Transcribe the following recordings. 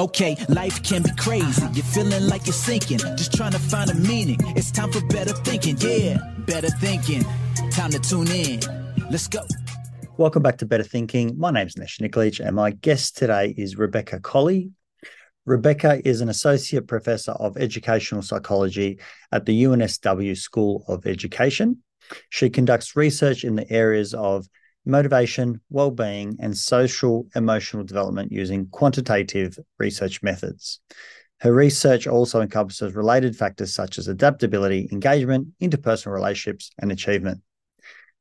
Okay, life can be crazy. You're feeling like you're sinking, just trying to find a meaning. It's time for better thinking. Yeah, better thinking. Time to tune in. Let's go. Welcome back to Better Thinking. My name is Nesh Nikolic, and my guest today is Rebecca Collie. Rebecca is an associate professor of educational psychology at the UNSW School of Education. She conducts research in the areas of motivation, well-being, and social emotional development using quantitative research methods. Her research also encompasses related factors such as adaptability, engagement, interpersonal relationships, and achievement.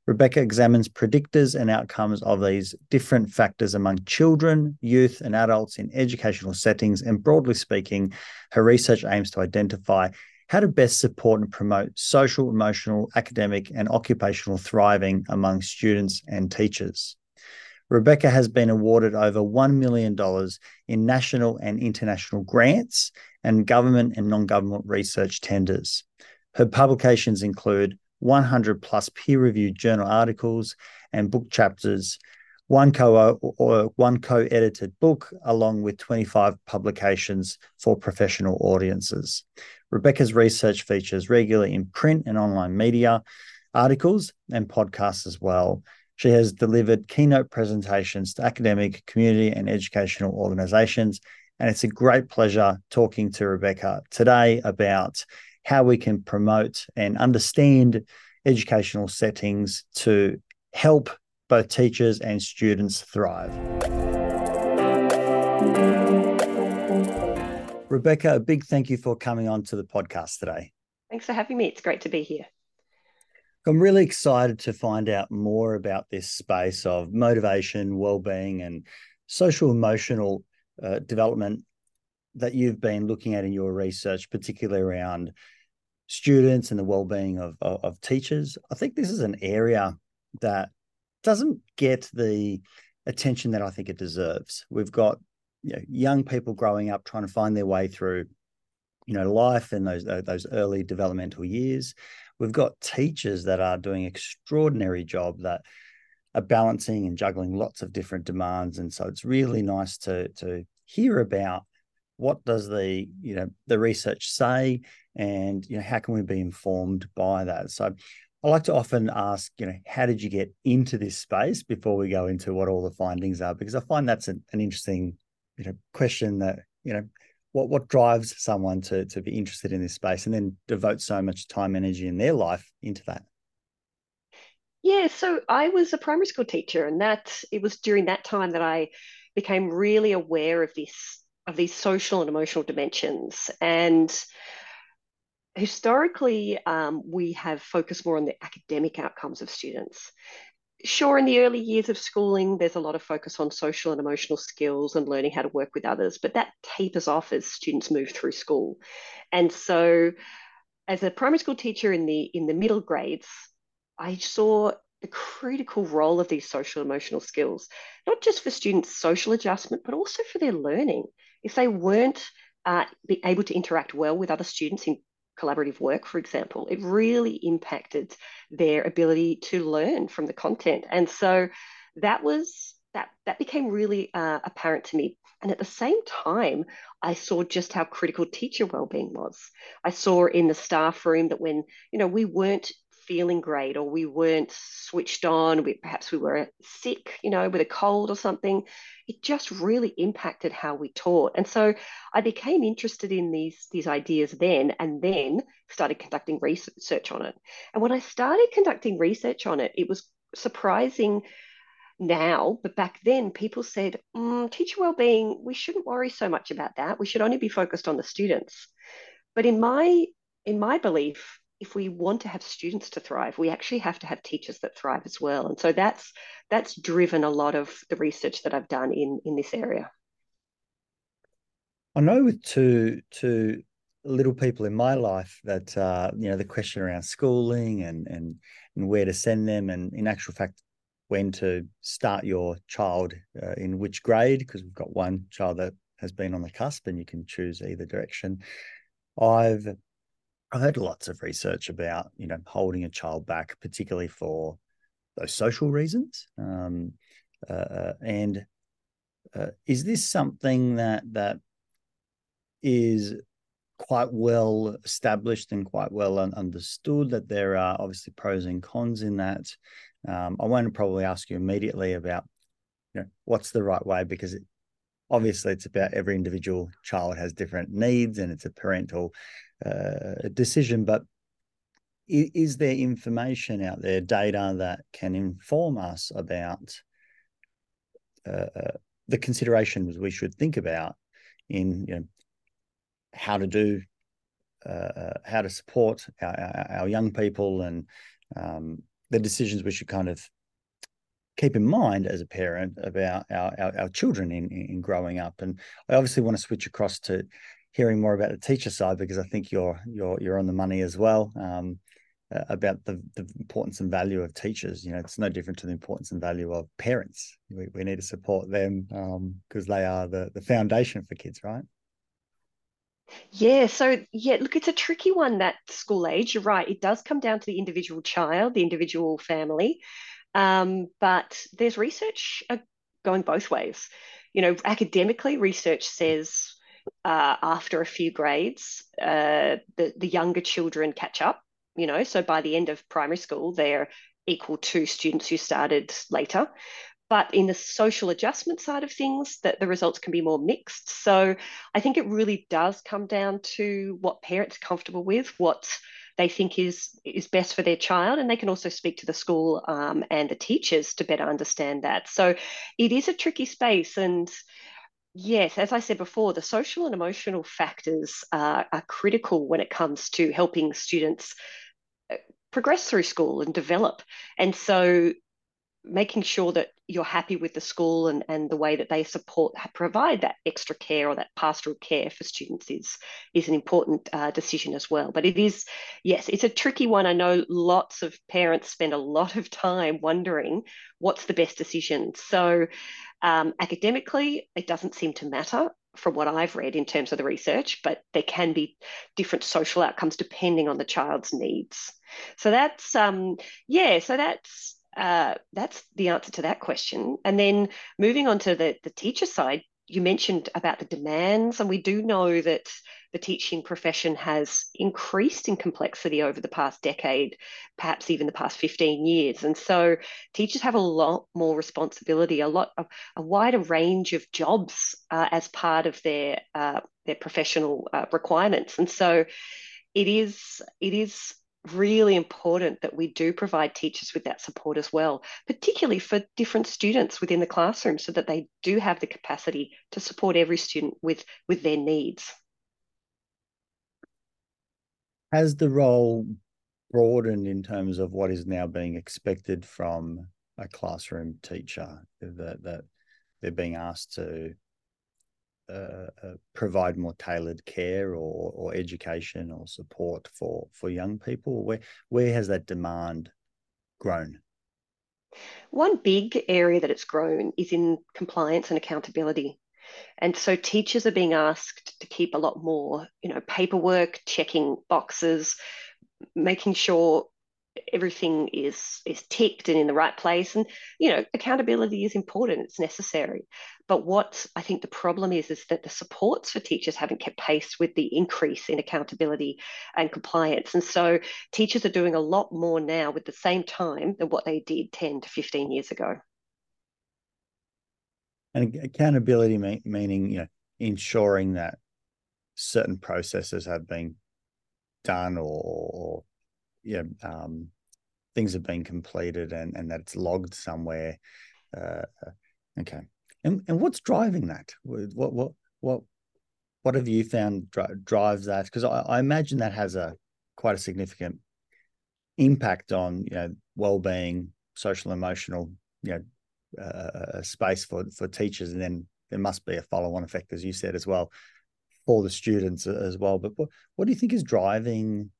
Rebecca examines predictors and outcomes of these different factors among children, youth, and adults in educational settings. And broadly speaking, her research aims to identify how to best support and promote social, emotional, academic, and occupational thriving among students and teachers. Rebecca has been awarded over $1 million in national and international grants and government and non government research tenders. Her publications include 100 plus peer reviewed journal articles and book chapters, one co uh, or one co-edited book along with 25 publications for professional audiences. Rebecca's research features regularly in print and online media, articles, and podcasts as well. She has delivered keynote presentations to academic, community, and educational organizations. And it's a great pleasure talking to Rebecca today about how we can promote and understand educational settings to help both teachers and students thrive. Rebecca, a big thank you for coming on to the podcast today. Thanks for having me. It's great to be here. I'm really excited to find out more about this space of motivation, well-being, and social emotional uh, development that you've been looking at in your research, particularly around students and the well-being of, of, of teachers. I think this is an area that doesn't get the attention that I think it deserves. We've got you know, young people growing up trying to find their way through you know life in those uh, those early developmental years. We've got teachers that are doing extraordinary job that are balancing and juggling lots of different demands. And so it's really nice to to hear about what does the you know the research say and you know how can we be informed by that? So I like to often ask, you know, how did you get into this space before we go into what all the findings are? Because I find that's an, an interesting you know question that you know what what drives someone to to be interested in this space and then devote so much time energy in their life into that yeah so i was a primary school teacher and that it was during that time that i became really aware of this of these social and emotional dimensions and historically um, we have focused more on the academic outcomes of students sure, in the early years of schooling, there's a lot of focus on social and emotional skills and learning how to work with others, but that tapers off as students move through school. And so, as a primary school teacher in the in the middle grades, I saw the critical role of these social emotional skills, not just for students' social adjustment, but also for their learning. If they weren't uh, able to interact well with other students in collaborative work, for example, it really impacted their ability to learn from the content. And so that was that that became really uh, apparent to me. And at the same time, I saw just how critical teacher well-being was. I saw in the staff room that when you know we weren't feeling great or we weren't switched on, we, perhaps we were sick, you know, with a cold or something, it just really impacted how we taught. And so I became interested in these, these ideas then and then started conducting research on it. And when I started conducting research on it, it was surprising now, but back then people said, mm, teacher well-being, we shouldn't worry so much about that. We should only be focused on the students. But in my in my belief, if we want to have students to thrive, we actually have to have teachers that thrive as well. And so that's that's driven a lot of the research that I've done in in this area. I know with two two little people in my life that uh, you know the question around schooling and and and where to send them, and in actual fact, when to start your child uh, in which grade, because we've got one child that has been on the cusp, and you can choose either direction. I've I've heard lots of research about you know holding a child back, particularly for those social reasons. Um, uh, uh, and uh, is this something that that is quite well established and quite well understood that there are obviously pros and cons in that. Um, I want to probably ask you immediately about you know what's the right way because it, obviously it's about every individual child has different needs and it's a parental uh, decision but is, is, there information out there data that can inform us about uh, uh, the considerations we should think about in you know how to do uh, uh how to support our, our, young people and um, the decisions we should kind of keep in mind as a parent about our, our, our children in, in growing up. And I obviously want to switch across to hearing more about the teacher side because I think you're you're you're on the money as well um, about the, the importance and value of teachers. You know, it's no different to the importance and value of parents. We, we need to support them because um, they are the the foundation for kids, right? Yeah, so yeah, look, it's a tricky one that school age. You're right. It does come down to the individual child, the individual family. Um, but there's research uh, going both ways. You know, academically, research says uh, after a few grades, uh, the, the younger children catch up. You know, so by the end of primary school, they're equal to students who started later. But in the social adjustment side of things, that the results can be more mixed. So I think it really does come down to what parents are comfortable with, what they think is is best for their child, and they can also speak to the school um, and the teachers to better understand that. So it is a tricky space, and yes, as I said before, the social and emotional factors are, are critical when it comes to helping students uh, progress through school and develop. And so making sure that you're happy with the school and, and the way that they support provide that extra care or that pastoral care for students is is an important uh, decision as well. But it is yes it's a tricky one. I know lots of parents spend a lot of time wondering what's the best decision. So um, academically it doesn't seem to matter from what I've read in terms of the research, but there can be different social outcomes depending on the child's needs. So that's um, yeah, so that's uh, that's the answer to that question. And then moving on to the, the teacher side, you mentioned about the demands, and we do know that the teaching profession has increased in complexity over the past decade, perhaps even the past 15 years. And so teachers have a lot more responsibility, a lot of a wider range of jobs uh, as part of their uh, their professional uh, requirements. And so it is it is really important that we do provide teachers with that support as well, particularly for different students within the classroom so that they do have the capacity to support every student with, with their needs. Has the role broadened in terms of what is now being expected from a classroom teacher that, that they're being asked to uh, uh, provide more tailored care or, or education or support for for young people? Where where has that demand grown? One big area that it's grown is in compliance and accountability. And so teachers are being asked to keep a lot more, you know, paperwork, checking boxes, making sure everything is is ticked and in the right place. And you know accountability is important it's necessary. But what i think the problem is is that the supports for teachers haven't kept pace with the increase in accountability and compliance. And so teachers are doing a lot more now with the same time than what they did 10 to 15 years ago and accountability meaning you know ensuring that certain processes have been done or, or yeah, um, things have been completed and, and that it's logged somewhere. Uh, okay. And, and what's driving that? What, what, what, what have you found dri- drives that? Because I, I imagine that has a quite a significant impact on, you know, well-being, social, emotional, you know, uh, space for, for teachers. And then there must be a follow-on effect, as you said, as well, for the students as well. But what, what do you think is driving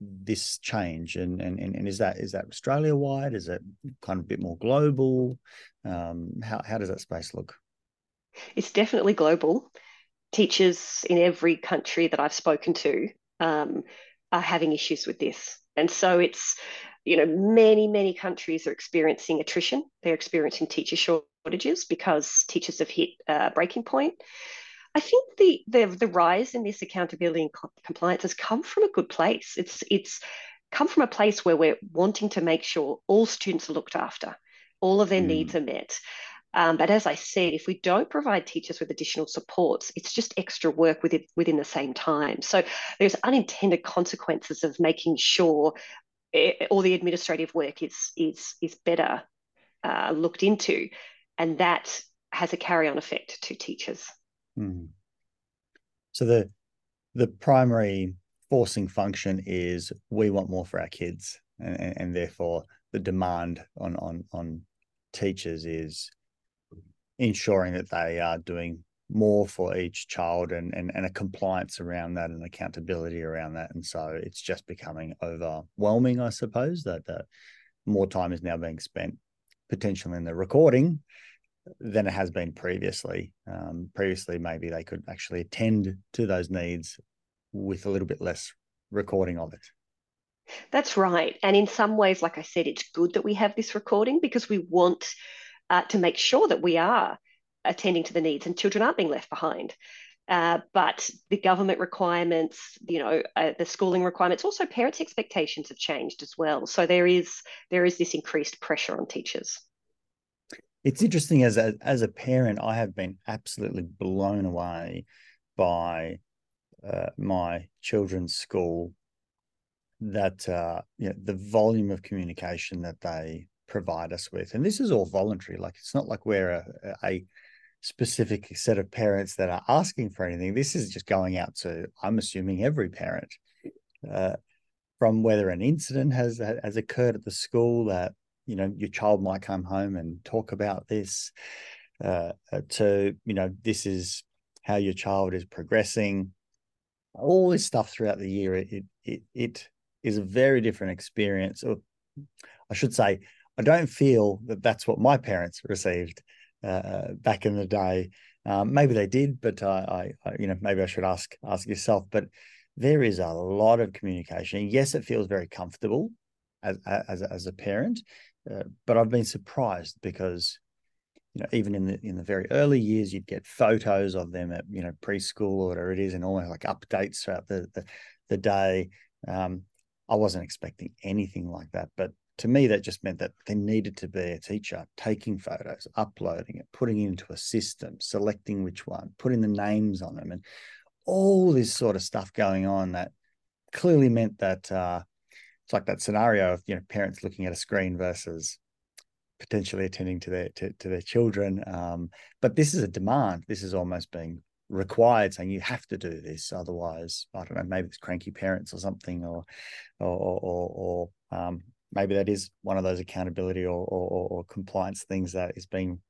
this change? And, and and is that is that australia wide is it kind of a bit more global? Um, how, how does that space look? It's definitely global. Teachers in every country that i've spoken to um, are having issues with this. And so it's you know many many countries are experiencing attrition they're experiencing teacher shortages because teachers have hit a breaking point I think the the, the rise in this accountability and co- compliance has come from a good place. It's it's come from a place where we're wanting to make sure all students are looked after, all of their mm. needs are met. Um, but as I said, if we don't provide teachers with additional supports, it's just extra work within, within the same time. So there's unintended consequences of making sure all the administrative work is is is better uh, looked into, and that has a carry-on effect to teachers. Mm. So the the primary forcing function is we want more for our kids, and, and therefore the demand on on on teachers is ensuring that they are doing more for each child and, and and a compliance around that and accountability around that. And so it's just becoming overwhelming i suppose that that more time is now being spent potentially in the recording than it has been previously. Um, previously maybe they could actually attend to those needs with a little bit less recording of it. That's right. And in some ways like i said it's good that we have this recording because we want uh, to make sure that we are attending to the needs and children aren't being left behind. Uh, but the government requirements, you know, uh, the schooling requirements, also parents' expectations have changed as well. So there is there is this increased pressure on teachers. It's interesting as a as a parent, I have been absolutely blown away by uh, my children's school that uh, you know, the volume of communication that they provide us with, and this is all voluntary. Like it's not like we're a, a specific set of parents that are asking for anything. This is just going out to, I'm assuming, every parent. Uh, from whether an incident has has occurred at the school that you know your child might come home and talk about this, uh, uh to you know this is how your child is progressing. All this stuff throughout the year, it it it is a very different experience. Or I should say, I don't feel that that's what my parents received uh, back in the day. Um, maybe they did, but I, I, you know, maybe I should ask ask yourself. But there is a lot of communication. Yes, it feels very comfortable as as, as a parent, uh, but I've been surprised because you know even in the in the very early years you'd get photos of them at you know preschool or whatever it is and almost like updates throughout the the, the day um, i wasn't expecting anything like that but to me, that just meant that there needed to be a teacher taking photos, uploading it, putting it into a system, selecting which one, putting the names on them, and all this sort of stuff going on that clearly meant that uh, it's like that scenario of you know parents looking at a screen versus potentially attending to their to, to their children. Um, but this is a demand. This is almost being required, saying you have to do this, otherwise, I don't know, maybe it's cranky parents or something, or or or, or um, maybe that is one of those accountability or, or, or compliance things that is being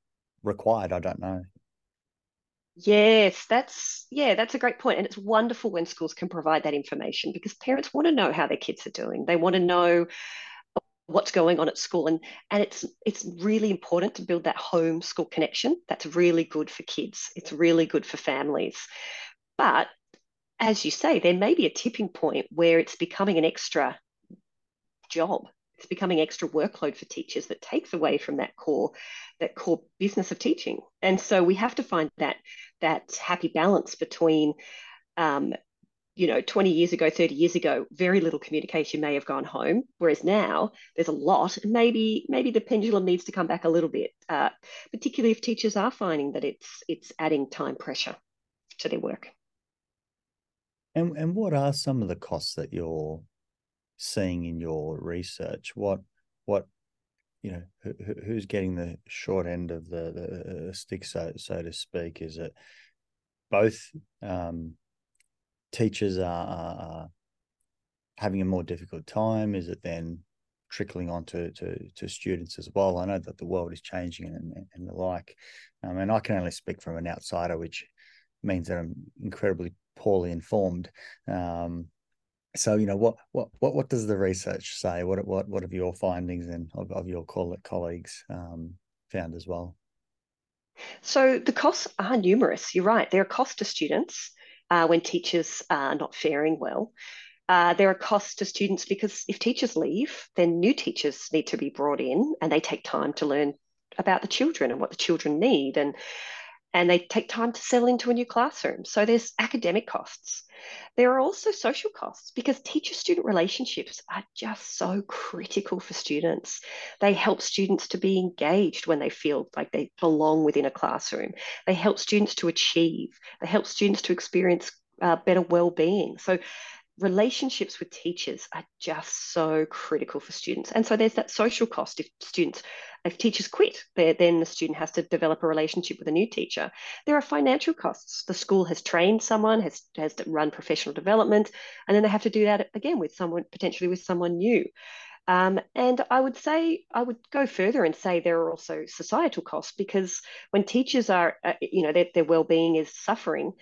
required. I don't know. Yes, that's yeah, that's a great point. And it's wonderful when schools can provide that information because parents want to know how their kids are doing. They want to know what's going on at school and and it's it's really important to build that home school connection. That's really good for kids. It's really good for families. But as you say, there may be a tipping point where it's becoming an extra job it's becoming extra workload for teachers that takes away from that core that core business of teaching. And so we have to find that that happy balance between um, you know 20 years ago 30 years ago very little communication may have gone home whereas now there's a lot and maybe maybe the pendulum needs to come back a little bit uh, particularly if teachers are finding that it's it's adding time pressure to their work. And and what are some of the costs that you're seeing in your research? What what you know who, who's getting the short end of the, the stick, so so to speak? Is it both um, teachers are, are, having a more difficult time? Is it then trickling on to, to, to students as well? I know that the world is changing and, and the like, um, and I can only speak from an outsider, which means that I'm incredibly poorly informed. Um, so you know what what what what does the research say? What what what have your findings and of, of your colleagues um, found as well? So the costs are numerous you're right. There are costs to students uh, when teachers are not faring well. Uh, there are costs to students because if teachers leave then new teachers need to be brought in and they take time to learn about the children and what the children need. And and they take time to settle into a new classroom. So there's academic costs. There are also social costs because teacher student relationships are just so critical for students. They help students to be engaged when they feel like they belong within a classroom. They help students to achieve. They help students to experience uh, better well-being. So relationships with teachers are just so critical for students. And so there's that social cost if students, if teachers quit, then the student has to develop a relationship with a new teacher. There are financial costs. The school has trained someone, has, has run professional development, and then they have to do that again with someone, potentially with someone new. Um, and I would say, I would go further and say there are also societal costs because when teachers are, uh, you know, their, their well-being is suffering,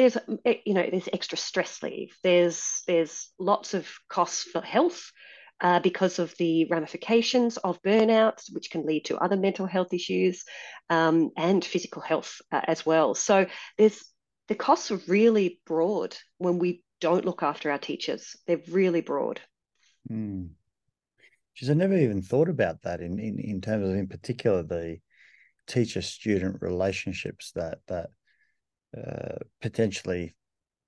there's eh, you know there's extra stress leave. There's there's lots of costs for health uh, because of the ramifications of burnouts which can lead to other mental health issues um, and physical health uh, as well. So there's the costs are really broad when we don't look after our teachers. They're really broad. Mm. Because I never even thought about that in, in, in terms of, in particular, the teacher student relationships that that uh, potentially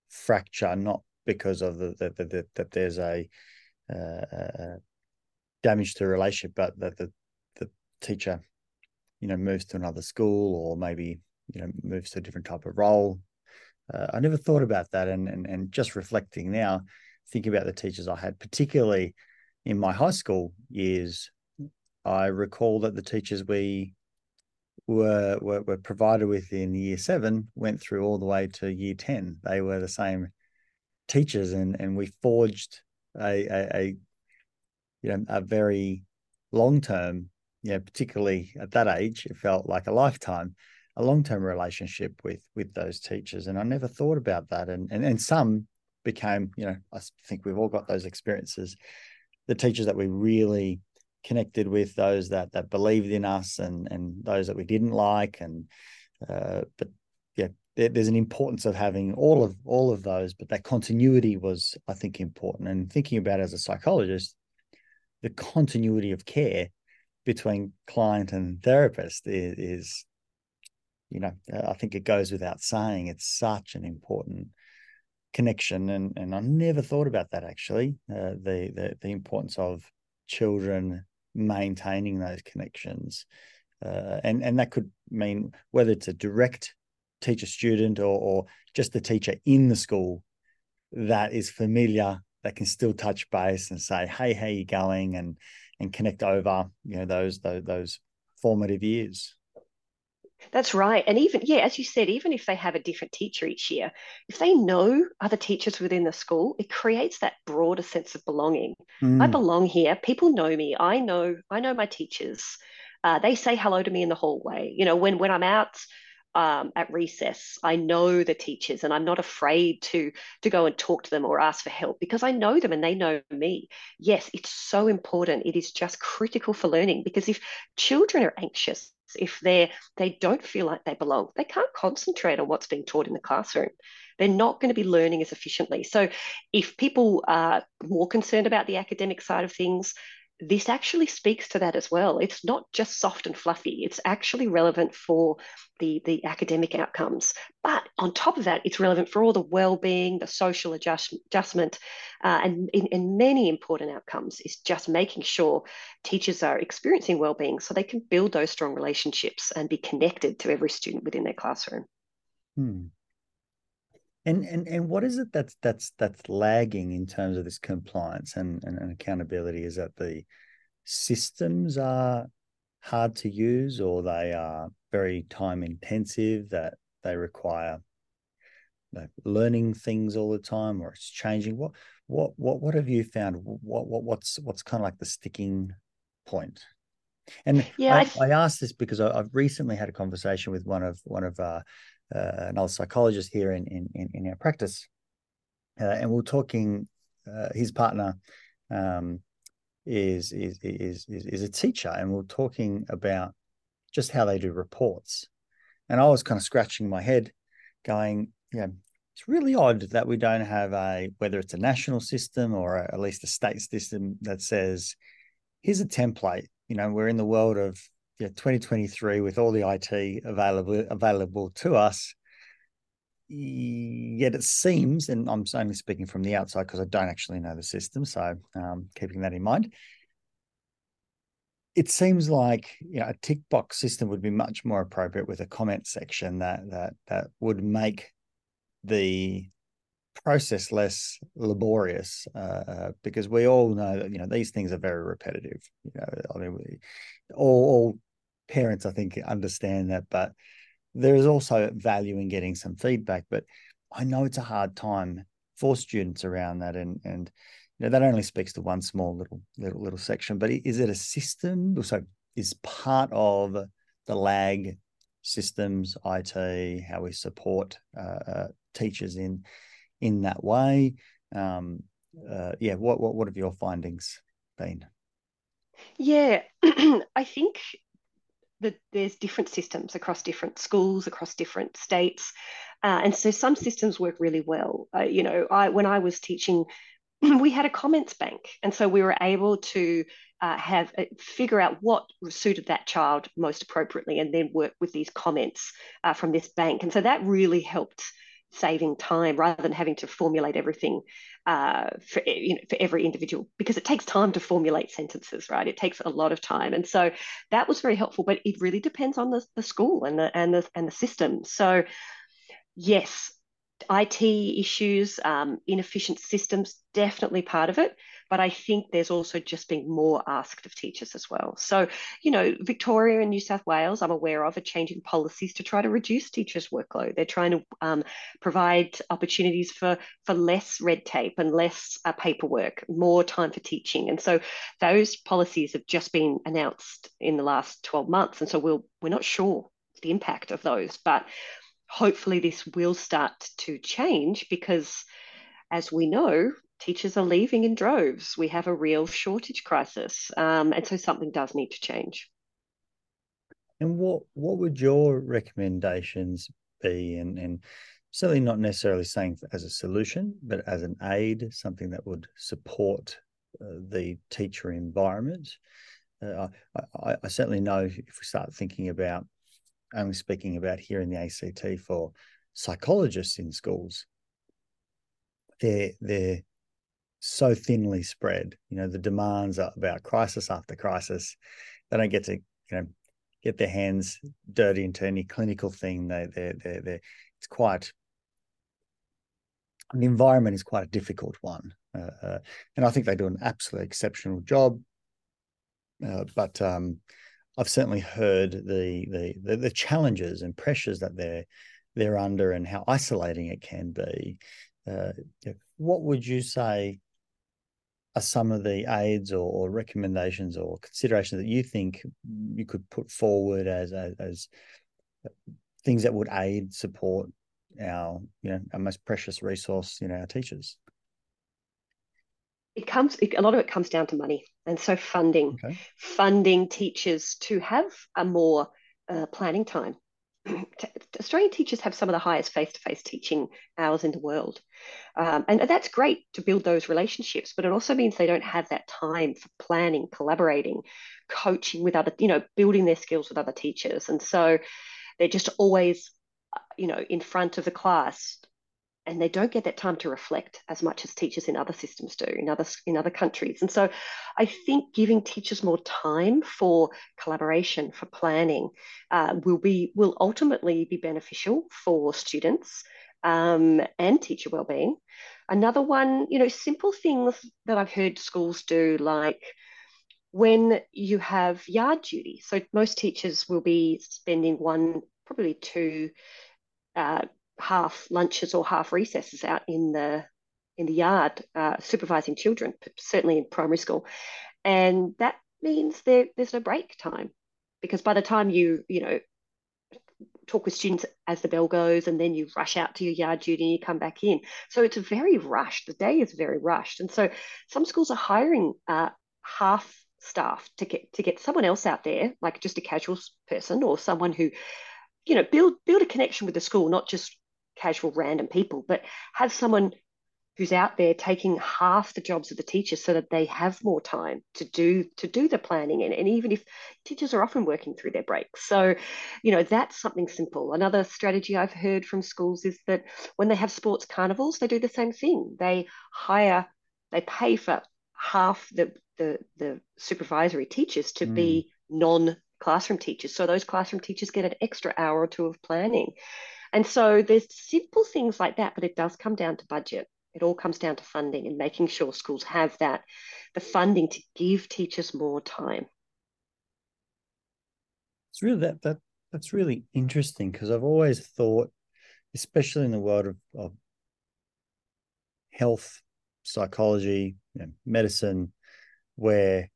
fracture, not because of the, the, the, the that there's a uh, uh, damage to the relationship, but that the the teacher, you know, moves to another school or maybe you know moves to a different type of role. Uh, I never thought about that, and and and just reflecting now, thinking about the teachers I had, particularly in my high school years, I recall that the teachers we were, were, were provided with in year seven went through all the way to year 10 they were the same teachers and and we forged a a, a you know a very long term you know particularly at that age it felt like a lifetime a long term relationship with with those teachers. And i never thought about that. And and, and some became you know i think we've all got those experiences. The teachers that we really connected with those that that believed in us and and those that we didn't like. And uh, but yeah there, there's an importance of having all of all of those but that continuity was i think important. And thinking about as a psychologist the continuity of care between client and therapist is, is you know i think it goes without saying it's such an important connection. And and i never thought about that actually. Uh, the, the the importance of children maintaining those connections. Uh, and and that could mean whether it's a direct teacher student or, or just the teacher in the school that is familiar that can still touch base and say hey how you going and and connect over you know those those, those formative years that's right. And even, yeah, as you said, even if they have a different teacher each year, if they know other teachers within the school, it creates that broader sense of belonging. Mm. I belong here. People know me. I know, I know my teachers. Uh, they say hello to me in the hallway. You know, when when I'm out um, at recess, I know the teachers, and I'm not afraid to to go and talk to them or ask for help because I know them and they know me. Yes, it's so important. It is just critical for learning because if children are anxious, if they they don't feel like they belong. They can't concentrate on what's being taught in the classroom. They're not going to be learning as efficiently. So if people are more concerned about the academic side of things this actually speaks to that as well. It's not just soft and fluffy, it's actually relevant for the, the academic outcomes. But on top of that, it's relevant for all the well-being, the social adjust, adjustment, uh, and in, many important outcomes is just making sure teachers are experiencing well-being so they can build those strong relationships and be connected to every student within their classroom. Hmm. And and and what is it that's that's that's lagging in terms of this compliance and, and, and accountability? Is that the systems are hard to use or they are very time intensive that they require learning things all the time or it's changing? What what what what have you found? What what what's what's kind of like the sticking point? And yeah i, I, I asked this because I, have recently had a conversation with one of one of uh, another psychologist here in in in our practice, uh, and we are talking. Uh, his partner um, is, is is is is a teacher, and we we're talking about just how they do reports. And I was kind of scratching my head, going, yeah, it's really odd that we don't have a whether it's a national system or a, at least a state system that says, here's a template. You know, we're in the world of yeah, 2023 with all the IT available available to us. Yet it seems, and I'm only speaking from the outside because I don't actually know the system, so um, keeping that in mind, it seems like you know, a tick box system would be much more appropriate with a comment section that that that would make the process less laborious uh, uh, because we all know that you know these things are very repetitive. You know, I mean, we, all, all parents I think understand that, but there is also value in getting some feedback. But I know it's a hard time for students around that, and and you know that only speaks to one small little little little section. But is it a system? So is part of the lag systems, IT, how we support uh, uh, teachers in in that way. Um, uh, yeah, what, what what have your findings been? Yeah, I think that there's different systems across different schools, across different states, uh, and so some systems work really well. Uh, you know, I when I was teaching, we had a comments bank, and so we were able to uh, have uh, figure out what suited that child most appropriately, and then work with these comments uh, from this bank, and so that really helped saving time rather than having to formulate everything uh, for you know for every individual because it takes time to formulate sentences right? It takes a lot of time. And so that was very helpful but it really depends on the, the school and the and the and the system. So yes IT issues, um, inefficient systems, definitely part of it. But I think there's also just being more asked of teachers as well. So, you know, Victoria and New South Wales, I'm aware of, are changing policies to try to reduce teachers' workload. They're trying to um, provide opportunities for for less red tape and less uh, paperwork, more time for teaching. And so those policies have just been announced in the last 12 months. And so we'll, we're not sure the impact of those, but hopefully this will start to change because, as we know, teachers are leaving in droves. We have a real shortage crisis, um, and so something does need to change. And what what would your recommendations be? And and certainly not necessarily saying as a solution, but as an aid, something that would support uh, the teacher environment. Uh, I, I, certainly know if we start thinking about only speaking about here in the ACT for psychologists in schools, they're they're so thinly spread. You know, the demands are about crisis after crisis. They don't get to, you know, get their hands dirty into any clinical thing. They they they they it's quite the environment is quite a difficult one. Uh, uh, and I think they do an absolutely exceptional job. Uh, but um, I've certainly heard the, the, the the challenges and pressures that they're they're under and how isolating it can be. Uh, what would you say are some of the aids or, or, recommendations or considerations that you think you could put forward as, as, as things that would aid support our you know our most precious resource you know our teachers? It comes a lot of it comes down to money and so funding. Okay. funding teachers to have a more uh, planning time Australian teachers have some of the highest face-to-face teaching hours in the world, um, and that's great to build those relationships. But it also means they don't have that time for planning, collaborating, coaching with other, you know, building their skills with other teachers, and so they're just always, uh, you know, in front of the class, and they don't get that time to reflect as much as teachers in other systems do in other in other countries. And so i think giving teachers more time for collaboration for planning uh, will be will ultimately be beneficial for students um, and teacher well-being. Another one you know simple things that i've heard schools do like when you have yard duty. So most teachers will be spending one probably two uh, half lunches or half recesses out in the in the yard uh, supervising children, certainly in primary school, and that means there, there's no break time because by the time you you know talk with students as the bell goes and then you rush out to your yard duty and you come back in. So it's very rushed the day is very rushed. And so some schools are hiring uh, half staff to get to get someone else out there like just a casual person or someone who you know build build a connection with the school not just casual random people, but have someone who's out there taking half the jobs of the teachers so that they have more time to do to do the planning. And, and even if teachers are often working through their breaks. So you know that's something simple. Another strategy i've heard from schools is that when they have sports carnivals they do the same thing. They hire they pay for half the the, the supervisory teachers to mm. be non classroom teachers. So those classroom teachers get an extra hour or two of planning and so there's simple things like that but it does come down to budget it all comes down to funding and making sure schools have that, the funding to give teachers more time. It's really that that that's really interesting because I've always thought, especially in the world of, of health, psychology, you know, medicine, where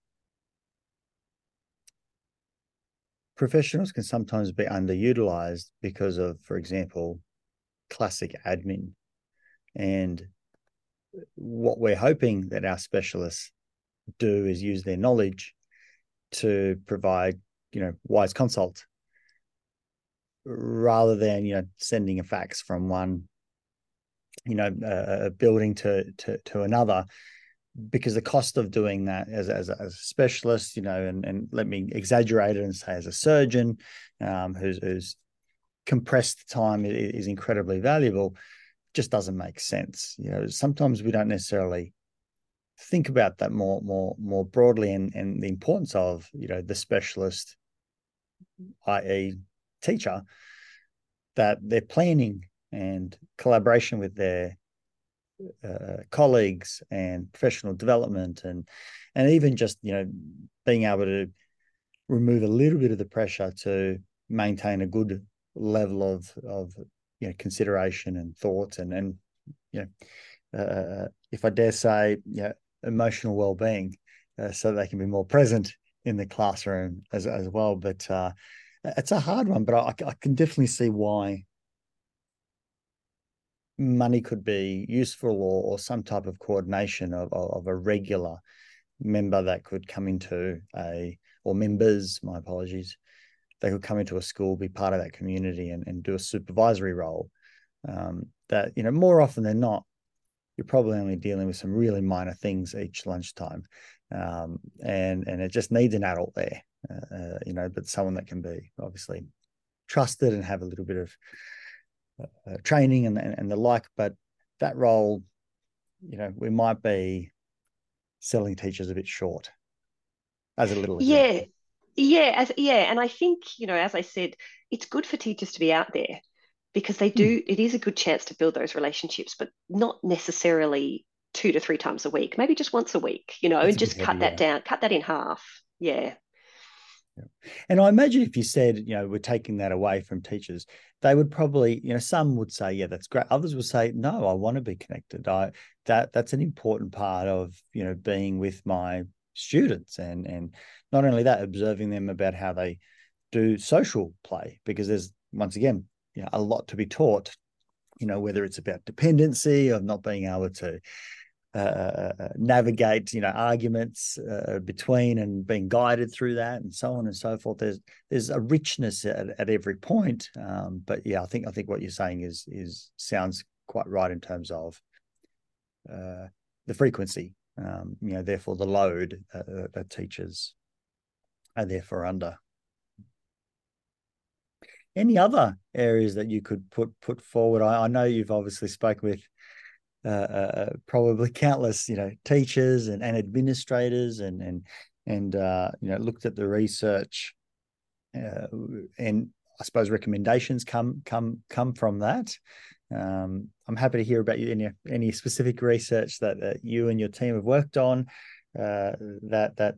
professionals can sometimes be underutilized because of, for example, classic admin. And what we're hoping that our specialists do is use their knowledge to provide, you know, wise consult rather than, you know, sending a fax from one, you know, a building to, to, to another because the cost of doing that as, as, a, as a specialist, you know, and, and let me exaggerate it and say as a surgeon um, who's, who's compressed time is, is incredibly valuable just doesn't make sense. You know, sometimes we don't necessarily think about that more more more broadly and and the importance of you know the specialist, i.e., teacher, that they're planning and collaboration with their uh, colleagues and professional development and and even just you know being able to remove a little bit of the pressure to maintain a good level of of you know consideration and thoughts and and you know uh, if I dare say you know, emotional well being uh, so they can be more present in the classroom as as well. But uh, it's a hard one, but I, I can definitely see why money could be useful or, or some type of coordination of, of, a regular member that could come into a or members my apologies they could come into a school, be part of that community, and, and do a supervisory role. Um, that you know, more often than not, you're probably only dealing with some really minor things each lunchtime, um, and and it just needs an adult there, uh, uh, you know, but someone that can be obviously trusted and have a little bit of uh, training and, and and the like. But that role, you know, we might be selling teachers a bit short as a little example. yeah yeah, as, yeah, and I think you know, as I said, it's good for teachers to be out there because they do. Mm. It is a good chance to build those relationships, but not necessarily two to three times a week. Maybe just once a week, you know, That's and just cut heavy, that yeah. down, cut that in half. Yeah. And I imagine if you said, you know, we're taking that away from teachers, they would probably, you know, some would say, yeah, that's great. Others would say, no, I want to be connected. I that that's an important part of, you know, being with my students and and not only that observing them about how they do social play because there's once again you know a lot to be taught you know whether it's about dependency of not being able to uh, uh, uh, navigate you know arguments uh, between and being guided through that and so on and so forth there's there's a richness at, at every point um, but yeah i think i think what you're saying is is sounds quite right in terms of uh, the frequency um, you know, therefore the load that teachers are therefore under. Any other areas that you could put put forward? I, I know you've obviously spoken with uh, uh, probably countless, you know, teachers and, and administrators, and and and uh, you know, looked at the research, uh, and I suppose recommendations come come come from that. Um, I'm happy to hear about you any any specific research that, that you and your team have worked on uh, that that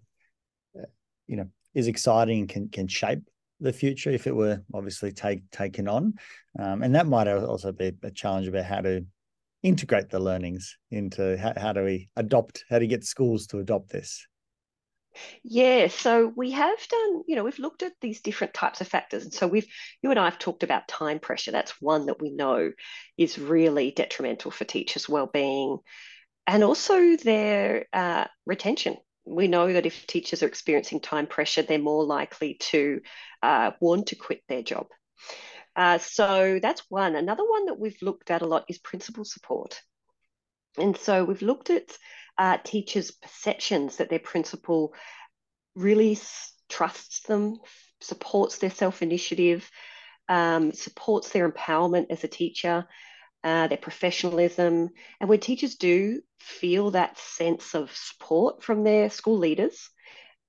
uh, you know is exciting and can can shape the future if it were obviously take taken on, um, and that might also be a challenge about how to integrate the learnings into how, how do we adopt how to get schools to adopt this. Yeah, so we have done, you know, we've looked at these different types of factors. And so we've, you and I have talked about time pressure. That's one that we know is really detrimental for teachers' well-being and also their uh, retention. We know that if teachers are experiencing time pressure, they're more likely to uh, want to quit their job. Uh, so that's one. Another one that we've looked at a lot is principal support. And so we've looked at uh, teachers' perceptions that their principal really trusts them, supports their self initiative, um, supports their empowerment as a teacher, uh, their professionalism. And when teachers do feel that sense of support from their school leaders,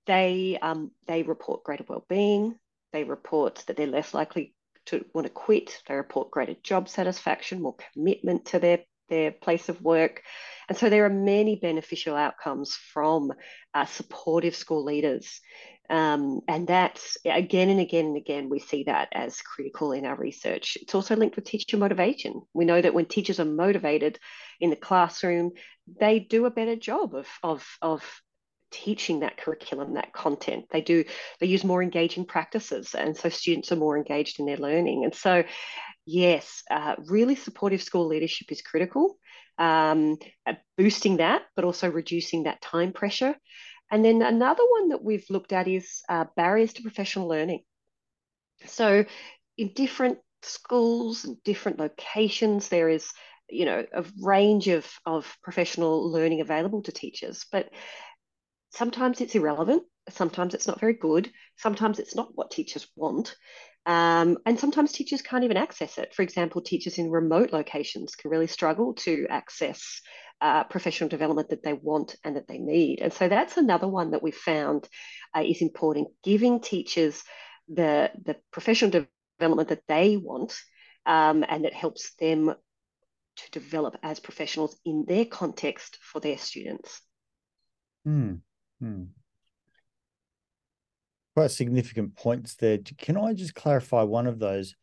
they um, they report greater well-being. They report that they're less likely to want to quit. They report greater job satisfaction, more commitment to their their place of work. And so there are many beneficial outcomes from uh, supportive school leaders. Um, and that's again and again and again, we see that as critical in our research. It's also linked with teacher motivation. We know that when teachers are motivated in the classroom, they do a better job of, of, of teaching that curriculum, that content. They do, they use more engaging practices. And so students are more engaged in their learning. And so, yes, uh, really supportive school leadership is critical. Um, boosting that, but also reducing that time pressure. And then another one that we've looked at is uh, barriers to professional learning. So, in different schools different locations, there is, you know, a range of, of professional learning available to teachers. But sometimes it's irrelevant, sometimes it's not very good, sometimes it's not what teachers want. Um, and sometimes teachers can't even access it. For example, teachers in remote locations can really struggle to access uh, professional development that they want and that they need. And so that's another one that we found uh, is important, giving teachers the, the professional development that they want um, and that helps them to develop as professionals in their context for their students. Hmm. Hmm. Quite significant points there. Can I just clarify one of those?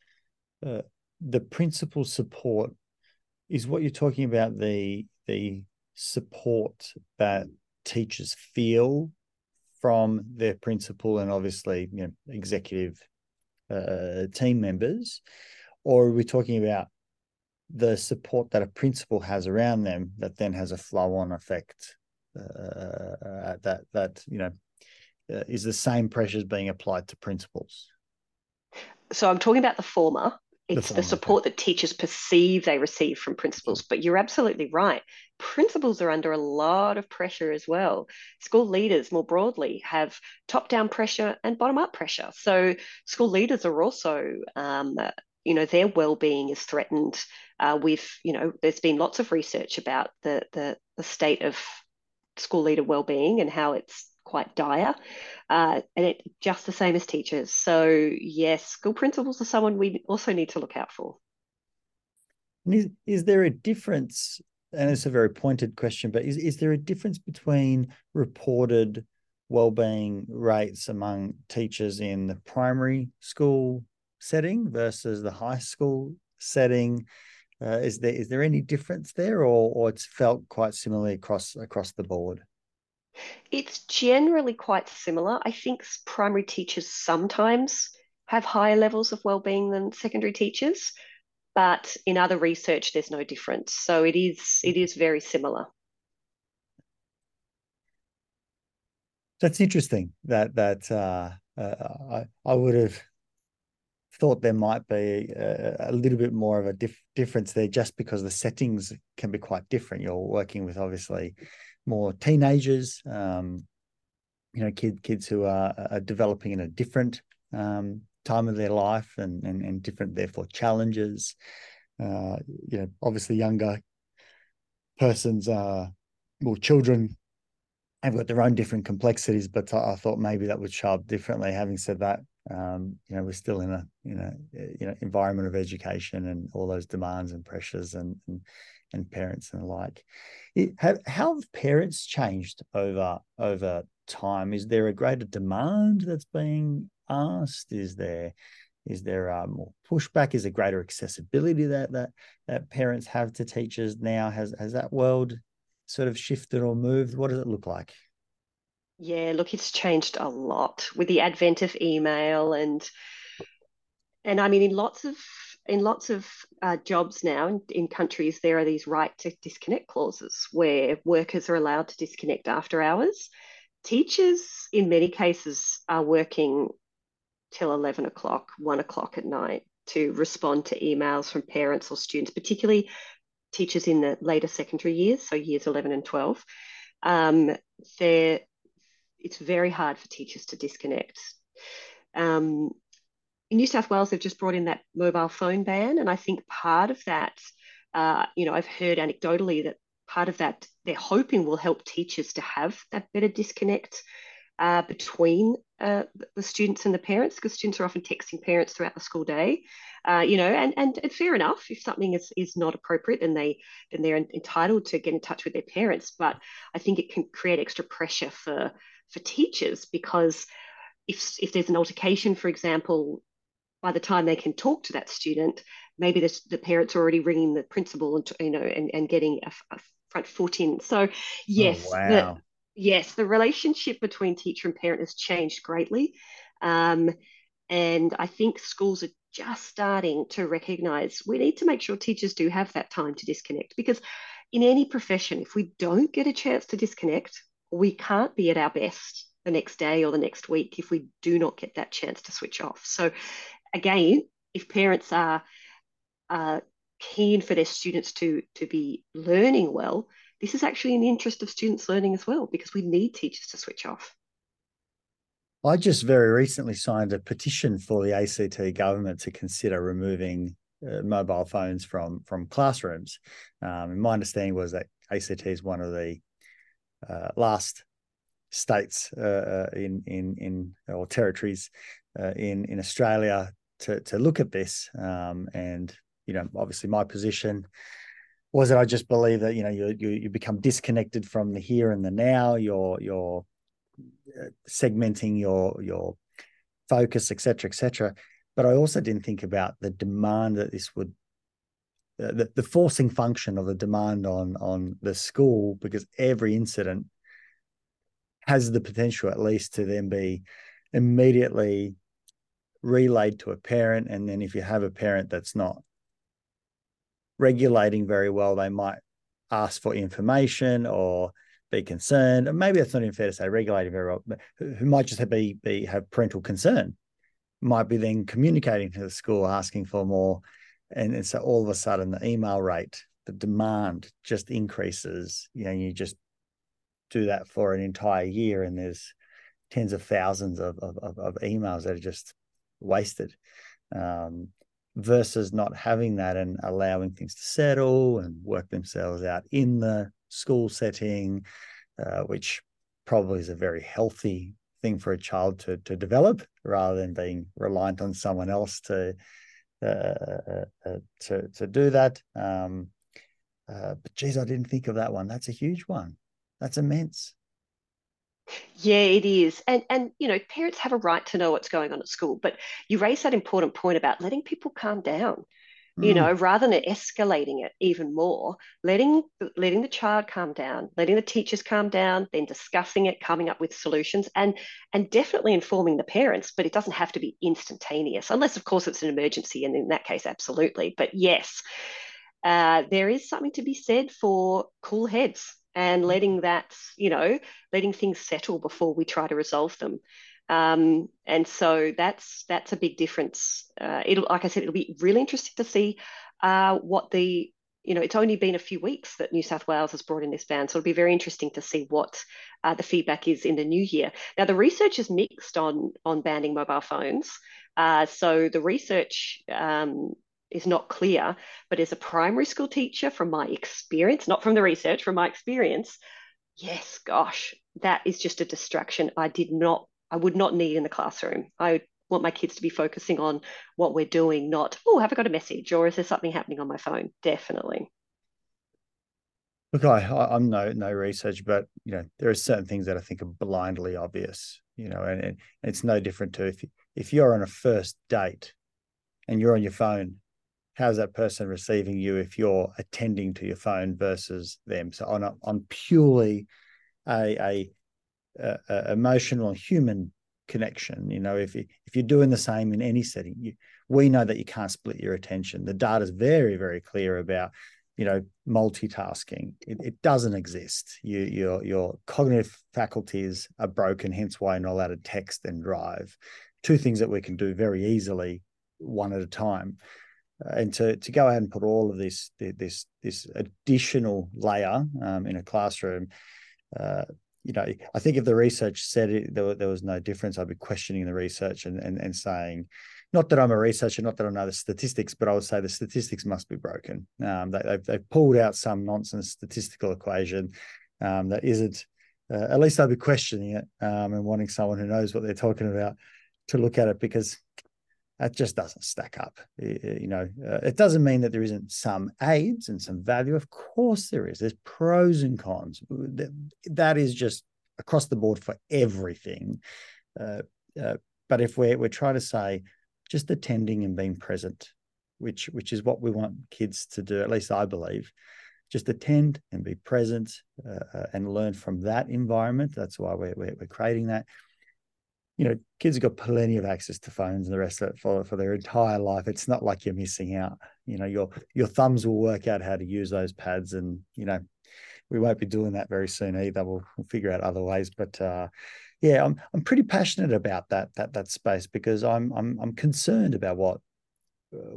Uh, the principal support is what you're talking about the the support that teachers feel from their principal and obviously you know executive uh, team members or are we talking about the support that a principal has around them that then has a flow on effect uh, that that you know uh, is the same pressures being applied to principals. So I'm talking about the former. It's the, former, the support okay. that teachers perceive they receive from principals. But you're absolutely right. Principals are under a lot of pressure as well. School leaders, more broadly, have top down pressure and bottom up pressure. So school leaders are also um, you know their well-being is threatened uh, with you know there's been lots of research about the, the the state of school leader well-being and how it's quite dire uh, and it just the same as teachers. So yes school principals are someone we also need to look out for. Is, is there a difference and it's a very pointed question but is, is there a difference between reported well-being rates among teachers in the primary school setting versus the high school setting uh, is there is there any difference there, or or it's felt quite similarly across across the board? It's generally quite similar. I think primary teachers sometimes have higher levels of well-being than secondary teachers, but in other research, there's no difference. So it is it is very similar. That's interesting. That that uh, uh, I I would have thought there might be a, a little bit more of a dif- difference there just because the settings can be quite different. You're working with obviously more teenagers, um, you know, kid, kids who are, are developing in a different um, time of their life and, and, and different, therefore, challenges. Uh, you know, obviously younger persons, are, well, children have got their own different complexities, but I, I thought maybe that would show up differently. Having said that, um, you know, we're still in a in a you know environment of education and all those demands and pressures and and, and parents and the like. It, have, how have parents changed over over time? Is there a greater demand that's being asked? Is there is there uh, more pushback? Is there greater accessibility that that that parents have to teachers now? Has has that world sort of shifted or moved? What does it look like? Yeah, look, it's changed a lot with the advent of email and and I mean in lots of in lots of uh, jobs now in, in countries there are these right to disconnect clauses where workers are allowed to disconnect after hours. Teachers in many cases are working till 11 o'clock, 1 o'clock at night to respond to emails from parents or students, particularly teachers in the later secondary years, so years 11 and 12, um, it's very hard for teachers to disconnect. Um, in New South Wales, they've just brought in that mobile phone ban, and I think part of that, uh, you know, I've heard anecdotally that part of that they're hoping will help teachers to have that better disconnect uh, between uh, the students and the parents because students are often texting parents throughout the school day uh, you know and, and and fair enough if something is is not appropriate then they then they're entitled to get in touch with their parents but i think it can create extra pressure for for teachers because if if there's an altercation for example by the time they can talk to that student maybe the, the parents are already ringing the principal and you know and, and getting a, a front foot in so yes oh, wow. the, yes, the relationship between teacher and parent has changed greatly. Um, and I think schools are just starting to recognize we need to make sure teachers do have that time to disconnect because in any profession, if we don't get a chance to disconnect, we can't be at our best the next day or the next week if we do not get that chance to switch off. So, again, if parents are uh, keen for their students to to be learning well, this is actually in the interest of students learning as well, because we need teachers to switch off. I just very recently signed a petition for the ACT government to consider removing uh, mobile phones from from classrooms. Um, my understanding was that ACT is one of the uh, last states uh, uh in in in or territories uh, in in Australia to to look at this. Um, and you know, obviously, my position was that I just believe that you know you you, you become disconnected from the here and the now. You're you're uh, segmenting your your focus, etc., etc. But I also didn't think about the demand that this would Uh, the, the forcing function of the demand on on the school because every incident has the potential at least to then be immediately relayed to a parent and then if you have a parent that's not regulating very well, they might ask for information or be concerned. And maybe that's not even fair to say regulating very well, but who might just be, be have parental concern, might be then communicating to the school asking for more. And, and so all of a sudden the email rate, the demand just increases. You know, you just do that for an entire year and there's tens of thousands of, of, of emails that are just wasted. Um, versus not having that and allowing things to settle and work themselves out in the school setting, uh, which probably is a very healthy thing for a child to to develop rather than being reliant on someone else to to to do that. Um, uh, but geez, I didn't think of that one. That's a huge one. That's immense. Yeah, it is. And and you know, parents have a right to know what's going on at school, but you raise that important point about letting people calm down. You know, mm. rather than escalating it even more, letting letting the child calm down, letting the teachers calm down, then discussing it, coming up with solutions, and and definitely informing the parents. But it doesn't have to be instantaneous, unless of course it's an emergency, and in that case, absolutely. But yes, uh, there is something to be said for cool heads and letting that, you know, letting things settle before we try to resolve them. Um, and so that's that's a big difference. Uh, it'll, like I said, it'll be really interesting to see uh, what the you know, it's only been a few weeks that New South Wales has brought in this ban, so it'll be very interesting to see what uh, the feedback is in the new year. Now, the research is mixed on on banning mobile phones. Uh, so the research um, is not clear. But as a primary school teacher, from my experience, not from the research, from my experience, yes, gosh, that is just a distraction I did not, I would not need in the classroom. I want my kids to be focusing on what we're doing, not, oh, have I got a message or is there something happening on my phone? Definitely. Look, I, I'm no no research, but you know there are certain things that I think are blindly obvious. You know, and, and it's no different to if if you're on a first date and you're on your phone how's that person receiving you if you're attending to your phone versus them so on a, on purely a, a, a emotional human connection you know if you, if you're doing the same in any setting you, we know that you can't split your attention. The data is very very clear about you know multitasking. It, it doesn't exist. You, your your cognitive faculties are broken hence why you're not allowed to text and drive. Two things that we can do very easily one at a time. And to to go ahead and put all of this this this additional layer um, in a classroom. Uh, you know, I think if the research said it, there, there was no difference, I'd be questioning the research and, and, and saying, not that I'm a researcher, not that I know the statistics, but I would say the statistics must be broken. Um, they, have they've pulled out some nonsense statistical equation um, that isn't, uh, at least I'd be questioning it um, and wanting someone who knows what they're talking about to look at it because that just doesn't stack up. You know, uh, it doesn't mean that there isn't some aids and some value. Of course, there is. There's pros and cons. That is just across the board for everything. Uh, uh, but if we're we're trying to say just attending and being present, which which is what we want kids to do, at least I believe, just attend and be present uh, uh and learn from that environment. That's why we're, we're, we're creating that you know, kids have got plenty of access to phones and the rest of it for, for their entire life. It's not like you're missing out. You know, your your thumbs will work out how to use those pads, and you know, we won't be doing that very soon either. We'll, we'll figure out other ways. But uh, yeah, I'm I'm pretty passionate about that that that space because I'm I'm I'm concerned about what. Uh,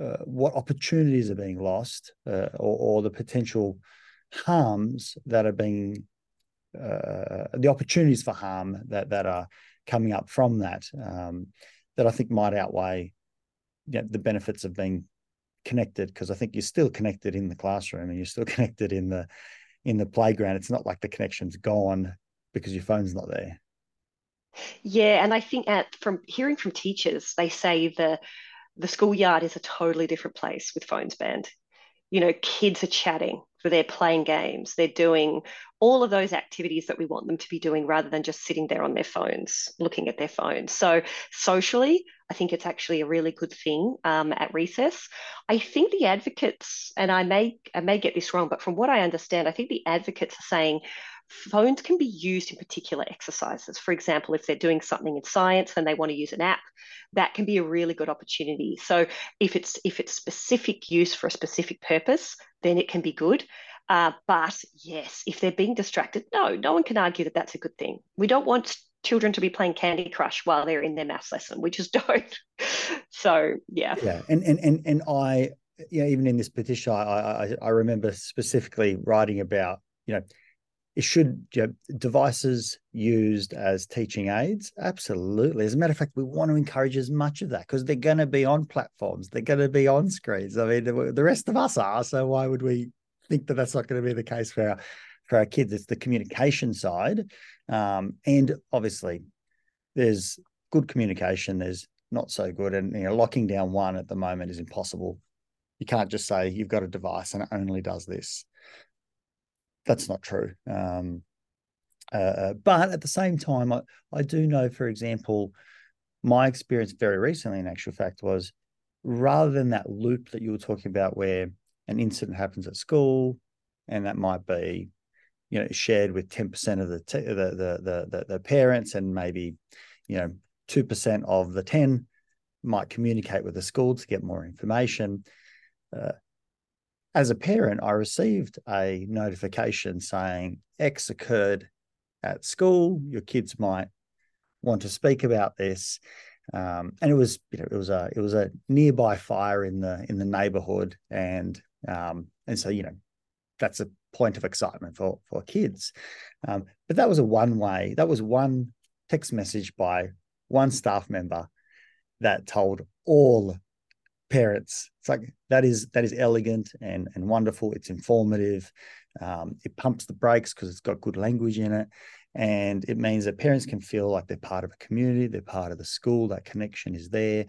uh, what opportunities are being lost uh, or, or the potential harms that are being uh, the opportunities for harm that that are coming up from that um, that I think might outweigh you know, the benefits of being connected because I think you're still connected in the classroom and you're still connected in the in the playground. It's not like the connection's gone because your phone's not there. Yeah, and I think at from hearing from teachers, they say the the schoolyard is a totally different place with phones banned. You know, kids are chatting, they're playing games, they're doing all of those activities that we want them to be doing rather than just sitting there on their phones, looking at their phones. So, socially, I think it's actually a really good thing um, at recess. I think the advocates, and I may I may get this wrong, but from what I understand, I think the advocates are saying phones can be used in particular exercises. For example, if they're doing something in science and they want to use an app, that can be a really good opportunity. So if it's if it's specific use for a specific purpose, then it can be good. Uh, but yes, if they're being distracted, no, no one can argue that that's a good thing. We don't want children to be playing Candy Crush while they're in their maths lesson. We just don't. so yeah. Yeah, and and and and I, you know, even in this petition, I I, I remember specifically writing about you know. It should you know, devices used as teaching aids? Absolutely. As a matter of fact, we want to encourage as much of that because they're going to be on platforms. They're going to be on screens. I mean, the rest of us are. So why would we think that that's not going to be the case for our for our kids. It's the communication side, um, and obviously, there's good communication. There's not so good, and you know, locking down one at the moment is impossible. You can't just say you've got a device and it only does this. That's not true. Um, uh, uh but at the same time, I, I do know, for example, my experience very recently, in actual fact, was rather than that loop that you were talking about where an incident happens at school, and that might be, you know, shared with ten percent of the, t- the, the the the parents, and maybe, you know, two percent of the ten might communicate with the school to get more information. Uh, as a parent, I received a notification saying X occurred at school. Your kids might want to speak about this. Um, and it was, you know, it was a it was a nearby fire in the in the neighborhood, and um, and so, you know, that's a point of excitement for, for kids. Um, but that was a one way, that was one text message by one staff member that told all parents. It's like that is that is elegant and and wonderful. It's informative. Um, it pumps the brakes because it's got good language in it. And it means that parents can feel like they're part of a community they're part of the school that connection is there.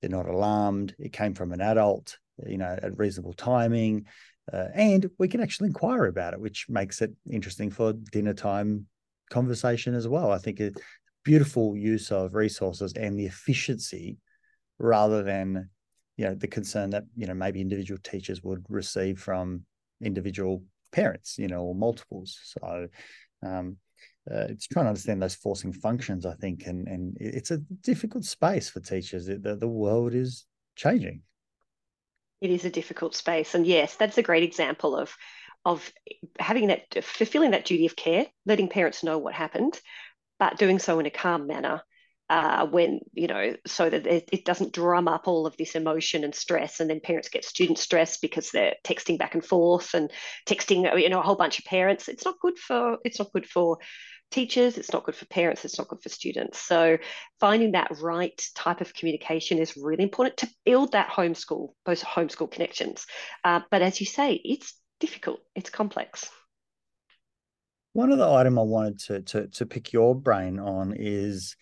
They're not alarmed. It came from an adult you know, at reasonable timing. Uh, and we can actually inquire about it, which makes it interesting for dinner time conversation as well. I think a beautiful use of resources and the efficiency rather than, you know, the concern that, you know, maybe individual teachers would receive from individual parents, you know, or multiples. So um, uh, it's trying to understand those forcing functions, I think, and and it's a difficult space for teachers. The, the world is changing it is a difficult space. And yes, that's a great example of of having that fulfilling that duty of care, letting parents know what happened, but doing so in a calm manner. Uh, when you know so that it, it, doesn't drum up all of this emotion and stress and then parents get student stress because they're texting back and forth and texting you know a whole bunch of parents. It's not good for it's not good for teachers it's not good for parents it's not good for students. So finding that right type of communication is really important to build that homeschool those homeschool connections. Uh, but as you say it's difficult it's complex. One of the item I wanted to, to to pick your brain on is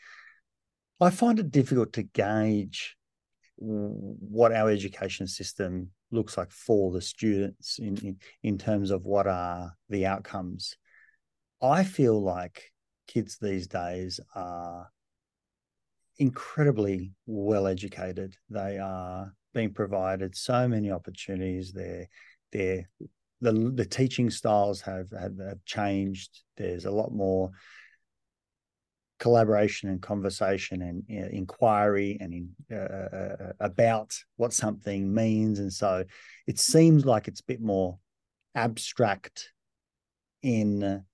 I find it difficult to gauge what our education system looks like for the students in, in, in terms of what are the outcomes. I feel like kids these days are incredibly well educated. They are being provided so many opportunities. They're, they're the the teaching styles have, have, have changed. There's a lot more collaboration and conversation and you know, inquiry and in, uh, uh, uh, about what something means, and so it seems like it's a bit more abstract. In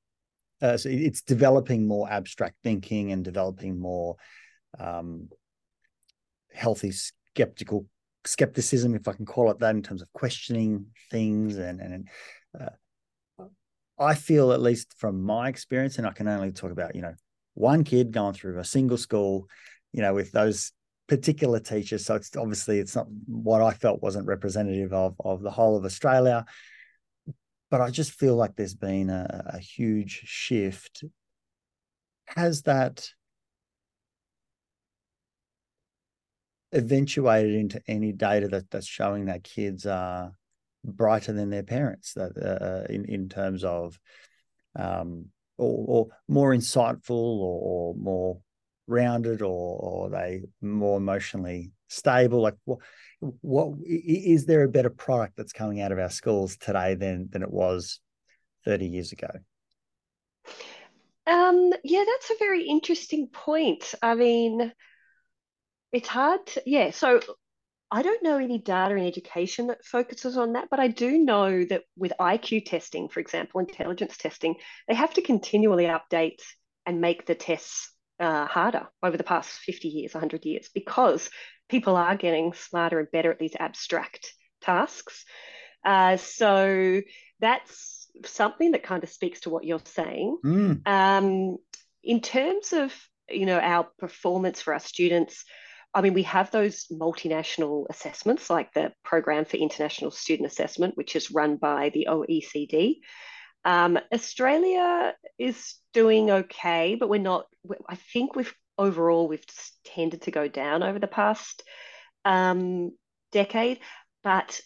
uh, so it's developing more abstract thinking and developing more um, healthy skeptical skepticism, if I can call it that, in terms of questioning things. And, and uh, I feel, at least from my experience, and I can only talk about, you know, one kid going through a single school, you know, with those particular teachers. So it's obviously it's not what I felt wasn't representative of of the whole of Australia. But I just feel like there's been a, a huge shift. Has that eventuated into any data that, that's showing that kids are brighter than their parents that uh, uh, in in terms of um, or, or, more insightful or, or more rounded or, or they more emotionally stable like what what is there a better product that's coming out of our schools today than than it was 30 years ago um yeah that's a very interesting point i mean it's hard to, yeah. So I don't know any data in education that focuses on that, but I do know that with IQ testing, for example, intelligence testing, they have to continually update and make the tests uh, harder over the past 50 years, 100 years, because people are getting smarter and better at these abstract tasks. Uh, so that's something that kind of speaks to what you're saying. Mm. Um, in terms of you know our performance for our students, I mean, we have those multinational assessments, like the Program for International Student Assessment, which is run by the OECD. Um, Australia is doing okay, but we're not. I think we've overall we've tended to go down over the past um, decade, but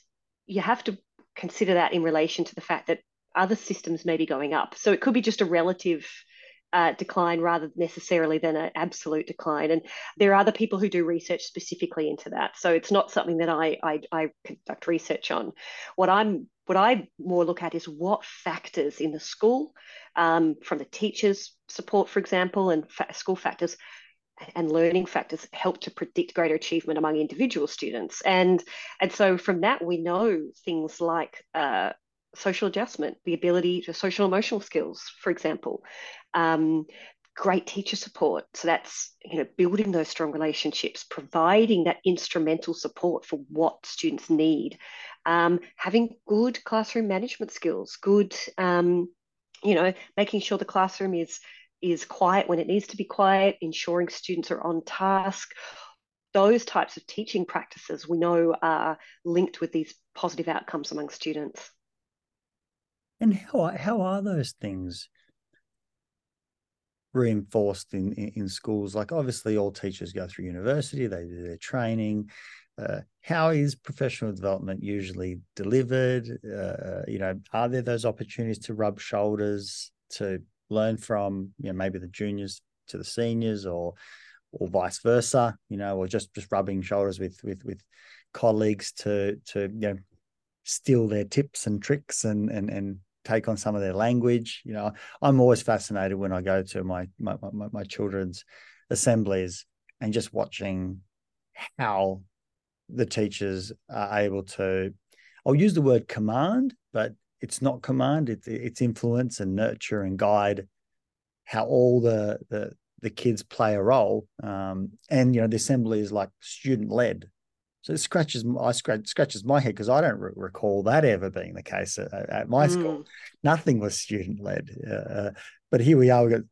you have to consider that in relation to the fact that other systems may be going up. So it could be just a relative uh, decline rather necessarily than an absolute decline. And there are other people who do research specifically into that. So it's not something that I, I, I conduct research on. What I'm what I more look at is what factors in the school, um, from the teachers' support, for example, and fa- school factors and learning factors help to predict greater achievement among individual students. And, and so from that, we know things like uh, social adjustment, the ability to social emotional skills, for example, um, great teacher support. So that's you know building those strong relationships, providing that instrumental support for what students need, um, having good classroom management skills, good um, you know making sure the classroom is is quiet when it needs to be quiet, ensuring students are on task. Those types of teaching practices we know are linked with these positive outcomes among students. And how how are those things reinforced in, in, in schools? Like obviously, all teachers go through university; they do their training. Uh, how is professional development usually delivered? Uh, you know, are there those opportunities to rub shoulders to learn from? You know, maybe the juniors to the seniors, or or vice versa. You know, or just just rubbing shoulders with with with colleagues to to you know steal their tips and tricks and and and take on some of their language. You know, I'm always fascinated when I go to my my, my, my children's assemblies and just watching how the teachers are able to. I'll use the word command, but it's not command. It's it's influence and nurture and guide how all the the the kids play a role. Um, and you know, the assembly is like student led. So it scratches I scratch scratches my head because I don't re- recall that ever being the case at, at my mm. school. Nothing was student led, uh, but here we are. We got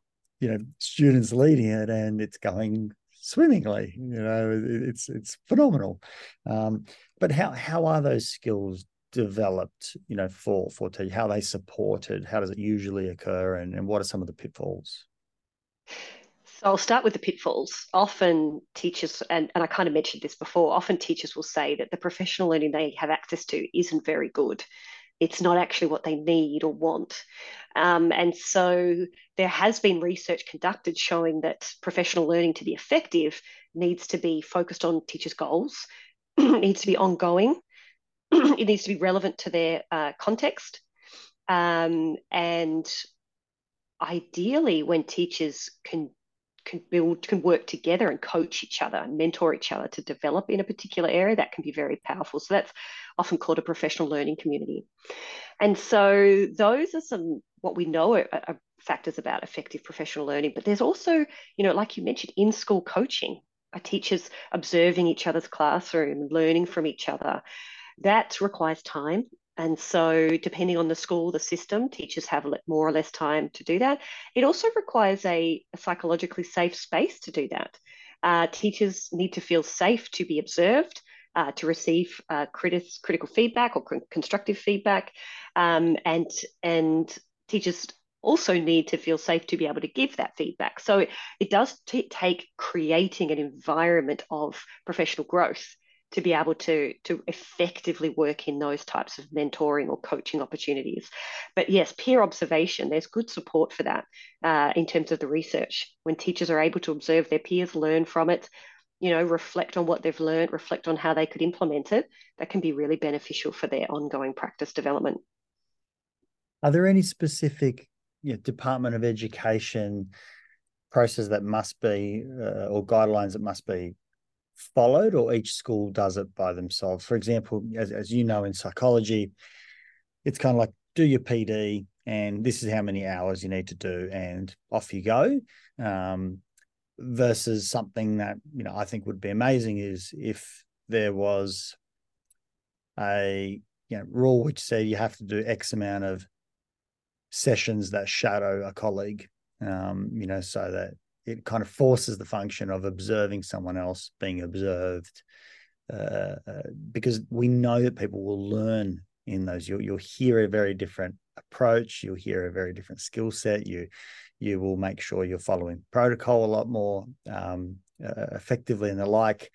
you know students leading it, and it's going swimmingly. You know, it's it's phenomenal. Um, but how how are those skills developed? You know, for for teachers, how they supported? How does it usually occur, and, and what are some of the pitfalls? So I'll start with the pitfalls. Often teachers, and, and I kind of mentioned this before, often teachers will say that the professional learning they have access to isn't very good. It's not actually what they need or want. Um, and so there has been research conducted showing that professional learning to be effective needs to be focused on teachers' goals, needs to be ongoing, it needs to be relevant to their uh, context. Um, and ideally, when teachers can can build can work together and coach each other and mentor each other to develop in a particular area that can be very powerful. So that's often called a professional learning community. And so those are some what we know are, are factors about effective professional learning. But there's also you know like you mentioned in school coaching are teachers observing each other's classroom learning from each other. That requires time and so, depending on the school, the system, teachers have more or less time to do that. It also requires a, a psychologically safe space to do that. Uh, teachers need to feel safe to be observed, uh, to receive uh, critis- critical feedback or constructive feedback, um, and and teachers also need to feel safe to be able to give that feedback. So it, it does t- take creating an environment of professional growth to be able to to effectively work in those types of mentoring or coaching opportunities. But yes peer observation there's good support for that uh, in terms of the research. When teachers are able to observe their peers learn from it you know reflect on what they've learned reflect on how they could implement it that can be really beneficial for their ongoing practice development. Are there any specific you know, department of education process that must be uh, or guidelines that must be followed or each school does it by themselves? For example, as, as you know in psychology, it's kind of like do your PD and this is how many hours you need to do and off you go. Um, versus something that you know I think would be amazing is if there was a you know rule which said you have to do X amount of sessions that shadow a colleague, um, you know, so that it kind of forces the function of observing someone else being observed uh, uh, because we know that people will learn in those. You'll, you'll hear a very different approach you'll hear a very different skill set you you will make sure you're following protocol a lot more um, uh, effectively and the like.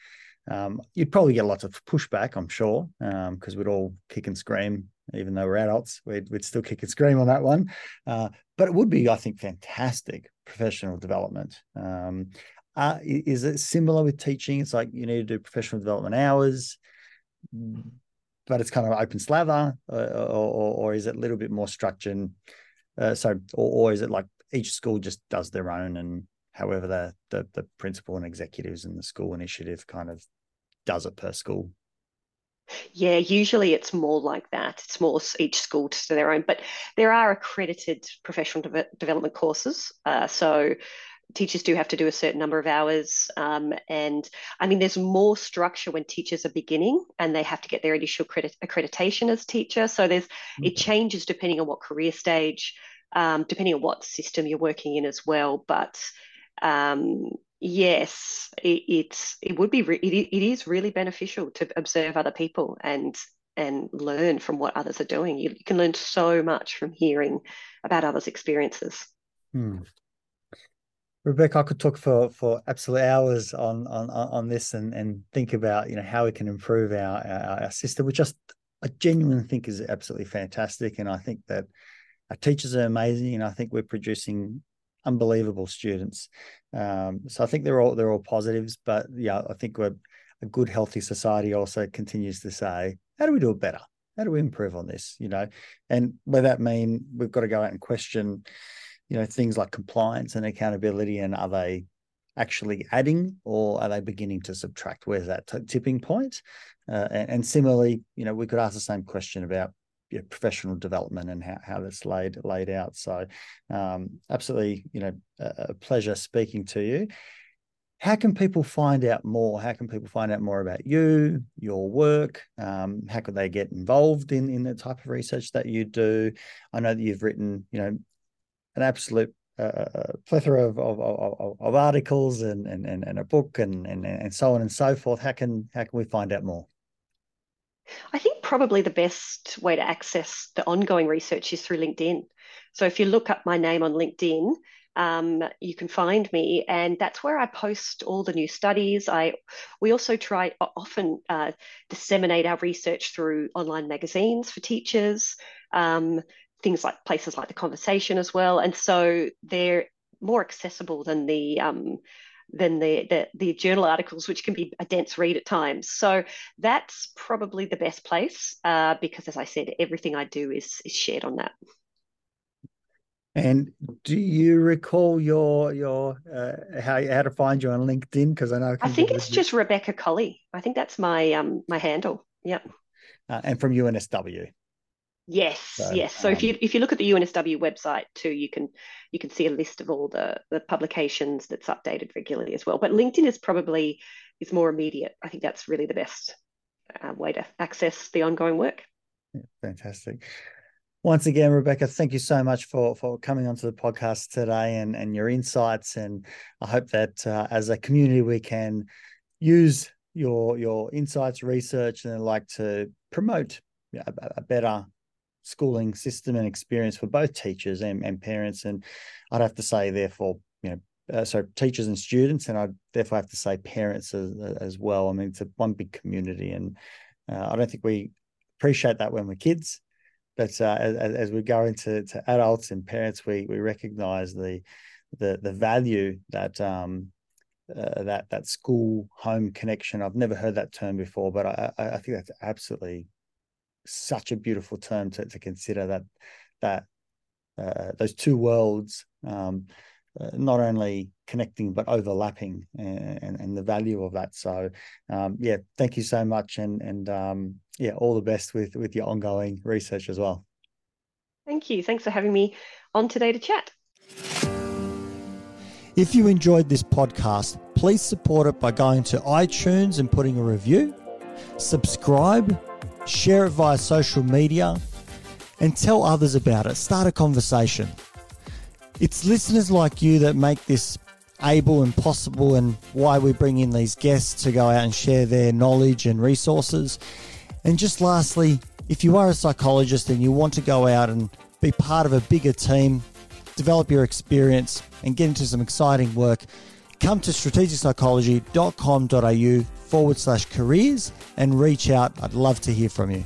Um, you'd probably get lots of pushback i'm sure because um, we'd all kick and scream even though we're adults we'd, we'd still kick and scream on that one. Uh, but it would be i think fantastic professional development. Um, uh, is it similar with teaching? It's like you need to do professional development hours, but it's kind of open slather, uh, or, or, is it a little bit more structured? Uh, so, or, or is it like each school just does their own, and however the, the the principal and executives and the school initiative kind of does it per school? Yeah, usually it's more like that. It's more each school to their own, but there are accredited professional de- development courses. Uh, so teachers do have to do a certain number of hours. Um, and I mean, there's more structure when teachers are beginning and they have to get their initial credit- accreditation as teacher. So there's mm-hmm. it changes depending on what career stage, um, depending on what system you're working in as well. But um, yes, it, it's it would be re- it, it is really beneficial to observe other people and and learn from what others are doing. You, you can learn so much from hearing about others' experiences. Hmm. Rebecca, I could talk for for absolute hours on on on this and and think about you know how we can improve our our, our system, which just I genuinely think is absolutely fantastic, and I think that our teachers are amazing, and I think we're producing unbelievable students. Um, so I think they're all they're all positives, but yeah, I think we're a good, healthy society also continues to say, how do we do it better? How do we improve on this? You know, and by that mean we've got to go out and question, you know, things like compliance and accountability, and are they actually adding or are they beginning to subtract? Where's that t- tipping point? Uh, and, and, similarly, you know, we could ask the same question about professional development and how, how that's laid laid out. So, um, absolutely, you know, a, a pleasure speaking to you how can people find out more? How can people find out more about you, your work? Um, how could they get involved in in the type of research that you do? I know that you've written, you know, an absolute uh, uh, uh plethora of, of, of, of, articles and, and, and a book and, and, and so on and so forth. How can how can we find out more? I think probably the best way to access the ongoing research is through LinkedIn. So if you look up my name on LinkedIn, um, you can find me, and that's where I post all the new studies. I we also try often uh, disseminate our research through online magazines for teachers, um, things like places like the Conversation as well, and so they're more accessible than the um, than the, the, the journal articles, which can be a dense read at times. So that's probably the best place uh, because, as I said, everything I do is is shared on that. And do you recall your your uh, how how to find you on LinkedIn? Because I know I, think it's just Rebecca Collie. I think that's my um my handle. Yep. Uh, and from UNSW. Yes, so, yes. So um, if you if you look at the UNSW website too, you can you can see a list of all the the publications that's updated regularly as well. But LinkedIn is probably is more immediate. I think that's really the best uh, way to access the ongoing work. Yeah, fantastic once again, Rebecca, thank you so much for for coming onto the podcast today and and your insights. And I hope that uh, as a community we can use your your insights, research, and like to promote a, a better schooling system and experience for both teachers and, and parents. And I'd have to say, therefore, you know, uh, so teachers and students, and I therefore have to say parents as, as well. I mean, it's a one big community, and uh, I don't think we appreciate that when we're kids but uh, as, as we go into to adults and parents, we we recognise the the the value that um, uh, that that school home connection. I've never heard that term before, but I, I think that's absolutely such a beautiful term to, to consider that that uh, those two worlds um, uh, not only connecting but overlapping and, and, and, the value of that. So um, yeah, thank you so much and and um, yeah, all the best with with your ongoing research as well. Thank you. Thanks for having me on today to chat. If you enjoyed this podcast, please support it by going to iTunes and putting a review, subscribe, share it via social media, and tell others about it. Start a conversation. It's listeners like you that make this able and possible, and why we bring in these guests to go out and share their knowledge and resources. And just lastly, if you are a psychologist and you want to go out and be part of a bigger team, develop your experience, and get into some exciting work, come to strategicpsychology.com.au forward slash careers and reach out. I'd love to hear from you.